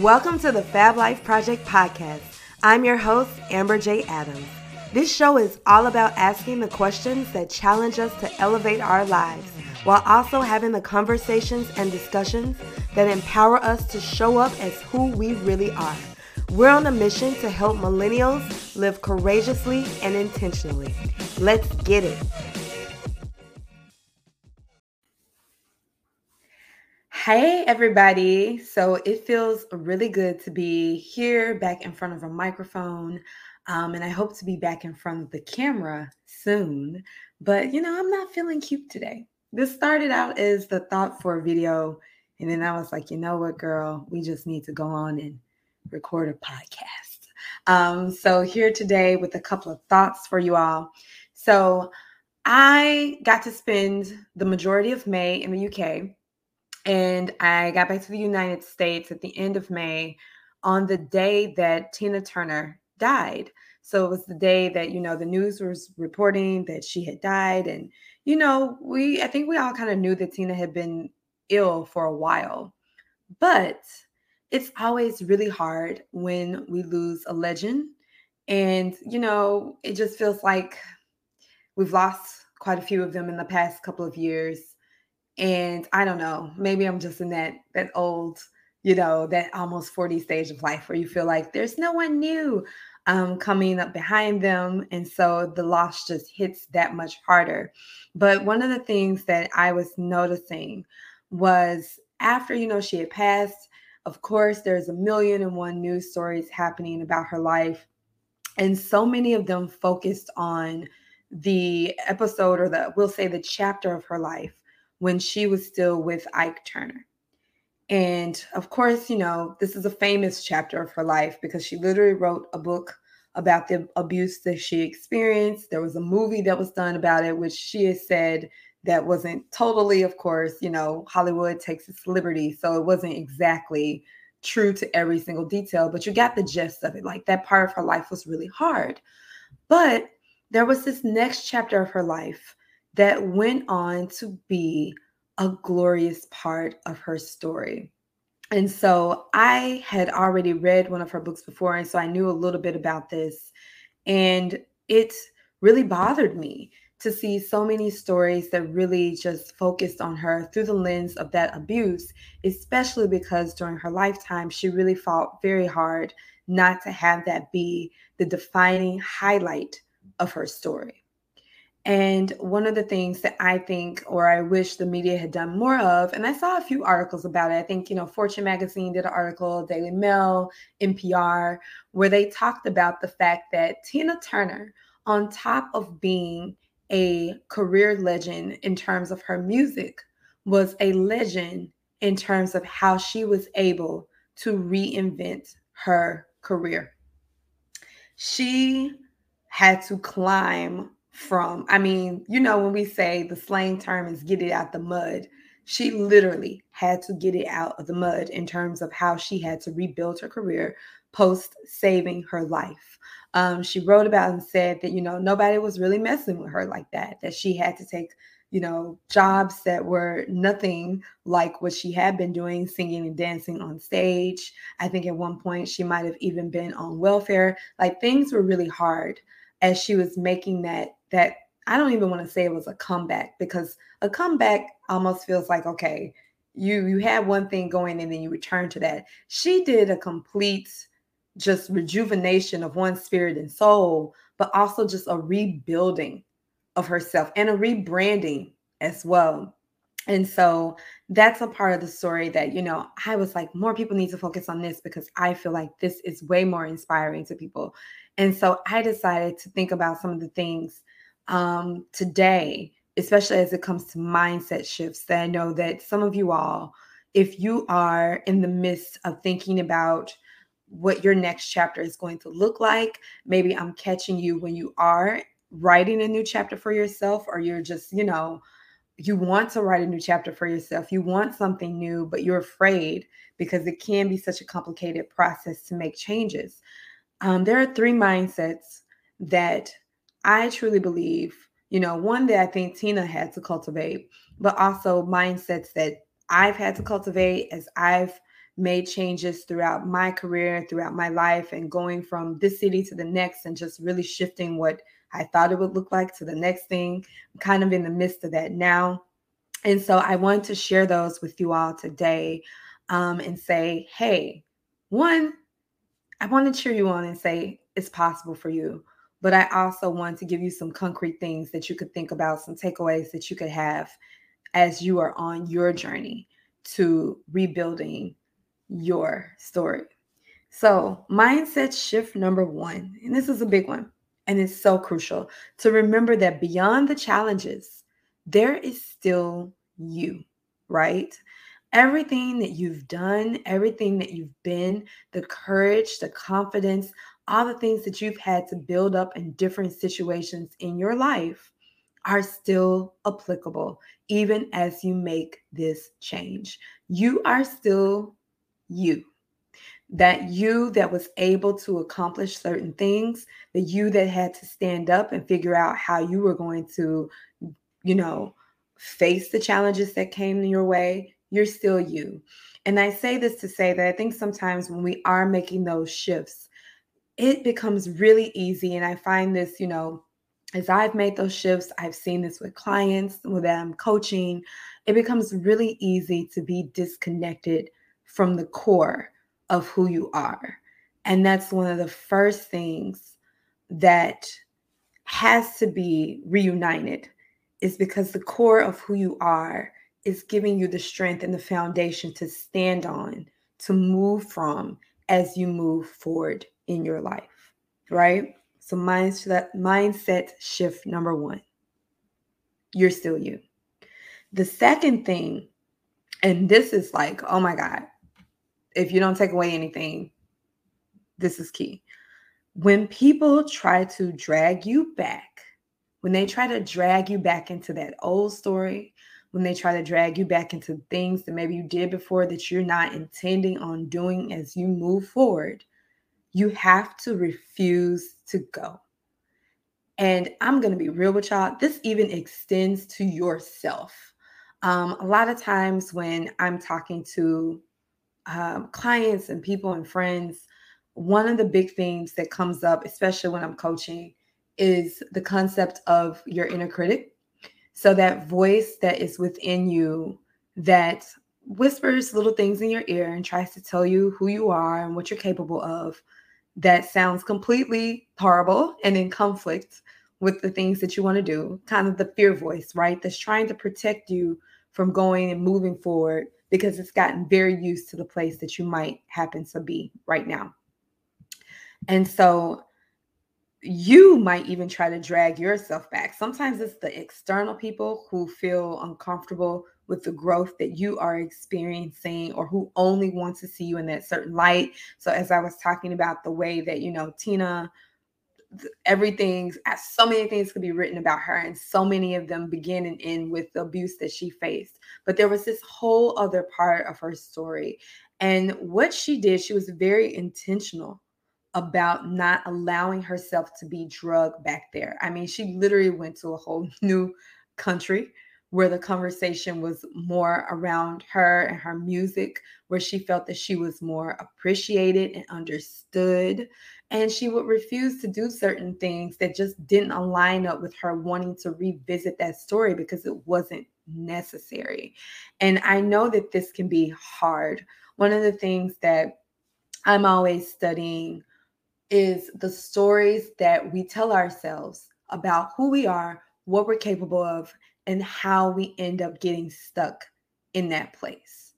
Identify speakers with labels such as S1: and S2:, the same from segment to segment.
S1: Welcome to the Fab Life Project podcast. I'm your host, Amber J. Adams. This show is all about asking the questions that challenge us to elevate our lives while also having the conversations and discussions that empower us to show up as who we really are. We're on a mission to help millennials live courageously and intentionally. Let's get it. Hey, everybody. So it feels really good to be here back in front of a microphone. Um, and I hope to be back in front of the camera soon. But, you know, I'm not feeling cute today. This started out as the thought for a video. And then I was like, you know what, girl? We just need to go on and record a podcast. Um, so, here today with a couple of thoughts for you all. So, I got to spend the majority of May in the UK and I got back to the United States at the end of May on the day that Tina Turner died. So it was the day that, you know, the news was reporting that she had died. And, you know, we, I think we all kind of knew that Tina had been ill for a while. But it's always really hard when we lose a legend. And, you know, it just feels like we've lost quite a few of them in the past couple of years and i don't know maybe i'm just in that that old you know that almost 40 stage of life where you feel like there's no one new um, coming up behind them and so the loss just hits that much harder. But one of the things that i was noticing was after you know she had passed of course there's a million and one news stories happening about her life and so many of them focused on the episode or the we'll say the chapter of her life when she was still with Ike Turner. And of course, you know, this is a famous chapter of her life because she literally wrote a book about the abuse that she experienced. There was a movie that was done about it, which she has said that wasn't totally, of course, you know, Hollywood takes its liberty. So it wasn't exactly true to every single detail, but you got the gist of it. Like that part of her life was really hard. But there was this next chapter of her life that went on to be a glorious part of her story. And so I had already read one of her books before, and so I knew a little bit about this. And it really bothered me to see so many stories that really just focused on her through the lens of that abuse, especially because during her lifetime, she really fought very hard not to have that be the defining highlight of her story. And one of the things that I think, or I wish the media had done more of, and I saw a few articles about it. I think, you know, Fortune Magazine did an article, Daily Mail, NPR, where they talked about the fact that Tina Turner, on top of being a career legend in terms of her music, was a legend in terms of how she was able to reinvent her career. She had to climb from, I mean, you know, when we say the slang term is get it out the mud, she literally had to get it out of the mud in terms of how she had to rebuild her career post saving her life. Um, she wrote about and said that, you know, nobody was really messing with her like that, that she had to take, you know, jobs that were nothing like what she had been doing, singing and dancing on stage. I think at one point she might have even been on welfare. Like things were really hard as she was making that that I don't even want to say it was a comeback because a comeback almost feels like okay, you you had one thing going and then you return to that. She did a complete just rejuvenation of one spirit and soul, but also just a rebuilding of herself and a rebranding as well. And so that's a part of the story that, you know, I was like, more people need to focus on this because I feel like this is way more inspiring to people. And so I decided to think about some of the things um, today, especially as it comes to mindset shifts, that I know that some of you all, if you are in the midst of thinking about what your next chapter is going to look like, maybe I'm catching you when you are writing a new chapter for yourself, or you're just, you know, you want to write a new chapter for yourself. You want something new, but you're afraid because it can be such a complicated process to make changes. Um, there are three mindsets that I truly believe, you know, one that I think Tina had to cultivate, but also mindsets that I've had to cultivate as I've made changes throughout my career, throughout my life, and going from this city to the next, and just really shifting what I thought it would look like to the next thing. I'm kind of in the midst of that now. And so I want to share those with you all today um, and say, hey, one, I want to cheer you on and say it's possible for you. But I also want to give you some concrete things that you could think about, some takeaways that you could have as you are on your journey to rebuilding your story. So, mindset shift number one, and this is a big one, and it's so crucial to remember that beyond the challenges, there is still you, right? Everything that you've done, everything that you've been, the courage, the confidence, all the things that you've had to build up in different situations in your life are still applicable, even as you make this change. You are still you. That you that was able to accomplish certain things, the you that had to stand up and figure out how you were going to, you know, face the challenges that came in your way, you're still you. And I say this to say that I think sometimes when we are making those shifts, it becomes really easy. And I find this, you know, as I've made those shifts, I've seen this with clients with them coaching, it becomes really easy to be disconnected from the core of who you are. And that's one of the first things that has to be reunited is because the core of who you are is giving you the strength and the foundation to stand on, to move from as you move forward in your life, right? So mindset mindset shift number 1. You're still you. The second thing and this is like, oh my god, if you don't take away anything, this is key. When people try to drag you back, when they try to drag you back into that old story, when they try to drag you back into things that maybe you did before that you're not intending on doing as you move forward, you have to refuse to go. And I'm going to be real with y'all. This even extends to yourself. Um, a lot of times when I'm talking to um, clients and people and friends, one of the big things that comes up, especially when I'm coaching, is the concept of your inner critic. So, that voice that is within you that whispers little things in your ear and tries to tell you who you are and what you're capable of, that sounds completely horrible and in conflict with the things that you want to do, kind of the fear voice, right? That's trying to protect you from going and moving forward because it's gotten very used to the place that you might happen to be right now. And so you might even try to drag yourself back. Sometimes it's the external people who feel uncomfortable with the growth that you are experiencing or who only want to see you in that certain light. So, as I was talking about the way that, you know, Tina everything uh, so many things could be written about her and so many of them begin and end with the abuse that she faced but there was this whole other part of her story and what she did she was very intentional about not allowing herself to be drugged back there i mean she literally went to a whole new country where the conversation was more around her and her music, where she felt that she was more appreciated and understood. And she would refuse to do certain things that just didn't align up with her wanting to revisit that story because it wasn't necessary. And I know that this can be hard. One of the things that I'm always studying is the stories that we tell ourselves about who we are, what we're capable of, and how we end up getting stuck in that place.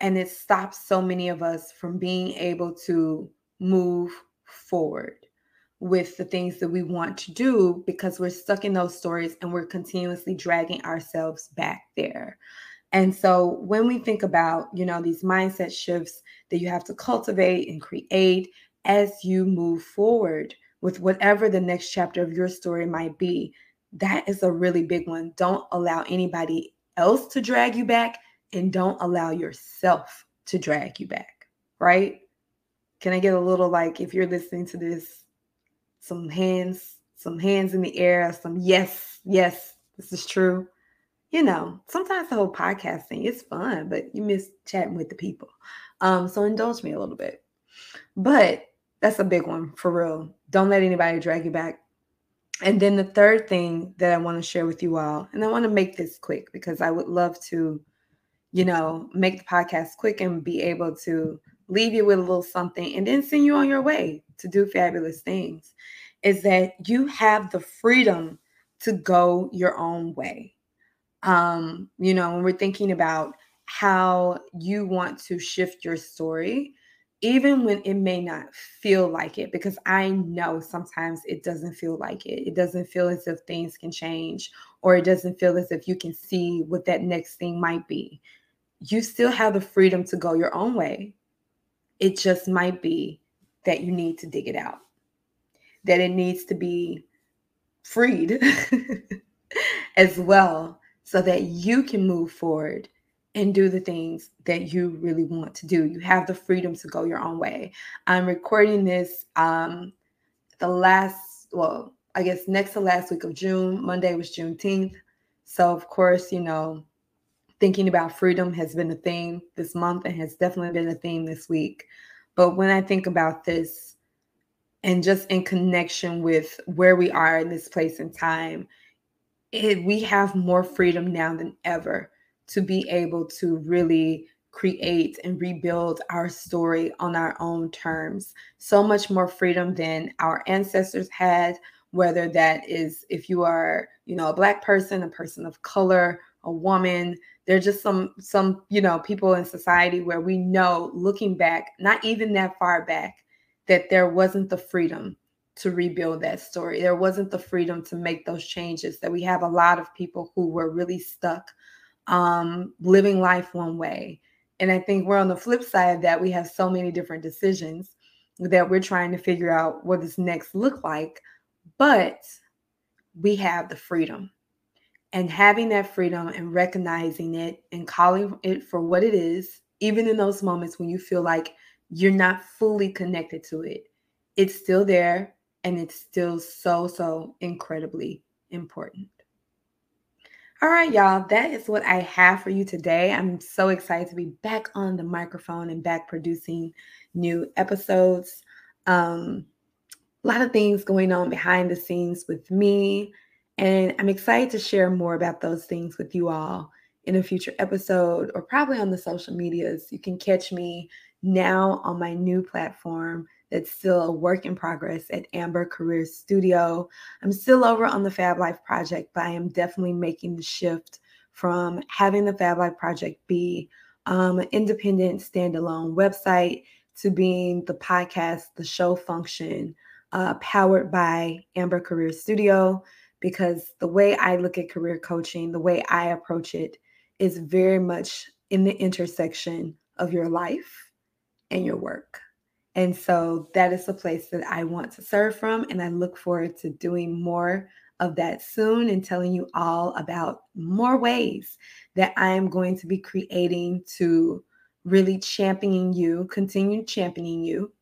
S1: And it stops so many of us from being able to move forward with the things that we want to do because we're stuck in those stories and we're continuously dragging ourselves back there. And so when we think about, you know, these mindset shifts that you have to cultivate and create as you move forward with whatever the next chapter of your story might be, that is a really big one. Don't allow anybody else to drag you back and don't allow yourself to drag you back, right? Can I get a little like if you're listening to this, some hands, some hands in the air, some yes, yes, this is true. You know, sometimes the whole podcast thing is fun, but you miss chatting with the people. Um, so indulge me a little bit. But that's a big one for real. Don't let anybody drag you back. And then the third thing that I want to share with you all, and I want to make this quick because I would love to, you know, make the podcast quick and be able to leave you with a little something and then send you on your way to do fabulous things, is that you have the freedom to go your own way. Um, you know, when we're thinking about how you want to shift your story, even when it may not feel like it, because I know sometimes it doesn't feel like it. It doesn't feel as if things can change, or it doesn't feel as if you can see what that next thing might be. You still have the freedom to go your own way. It just might be that you need to dig it out, that it needs to be freed as well, so that you can move forward and do the things that you really want to do. You have the freedom to go your own way. I'm recording this um the last, well, I guess next to last week of June. Monday was Juneteenth. So of course, you know, thinking about freedom has been a theme this month and has definitely been a theme this week. But when I think about this and just in connection with where we are in this place and time, it, we have more freedom now than ever to be able to really create and rebuild our story on our own terms. So much more freedom than our ancestors had, whether that is if you are, you know, a black person, a person of color, a woman. There's just some some, you know, people in society where we know looking back, not even that far back, that there wasn't the freedom to rebuild that story. There wasn't the freedom to make those changes. That we have a lot of people who were really stuck um, living life one way. And I think we're on the flip side of that. We have so many different decisions that we're trying to figure out what does next look like. But we have the freedom. And having that freedom and recognizing it and calling it for what it is, even in those moments when you feel like you're not fully connected to it, it's still there and it's still so, so incredibly important. All right, y'all, that is what I have for you today. I'm so excited to be back on the microphone and back producing new episodes. Um, a lot of things going on behind the scenes with me, and I'm excited to share more about those things with you all in a future episode or probably on the social medias. You can catch me now on my new platform that's still a work in progress at Amber Career Studio. I'm still over on the Fab Life Project, but I am definitely making the shift from having the Fab Life Project be um, an independent, standalone website to being the podcast, the show function uh, powered by Amber Career Studio. Because the way I look at career coaching, the way I approach it, is very much in the intersection of your life and your work. And so that is the place that I want to serve from. And I look forward to doing more of that soon and telling you all about more ways that I am going to be creating to really championing you, continue championing you.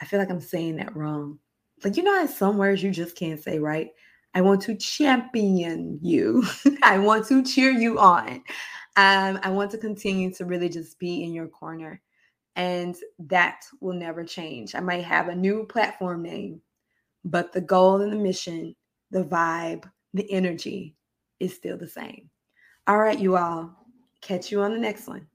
S1: I feel like I'm saying that wrong. Like, you know, some words you just can't say, right? I want to champion you. I want to cheer you on. Um, I want to continue to really just be in your corner and that will never change. I might have a new platform name, but the goal and the mission, the vibe, the energy is still the same. All right, you all. Catch you on the next one.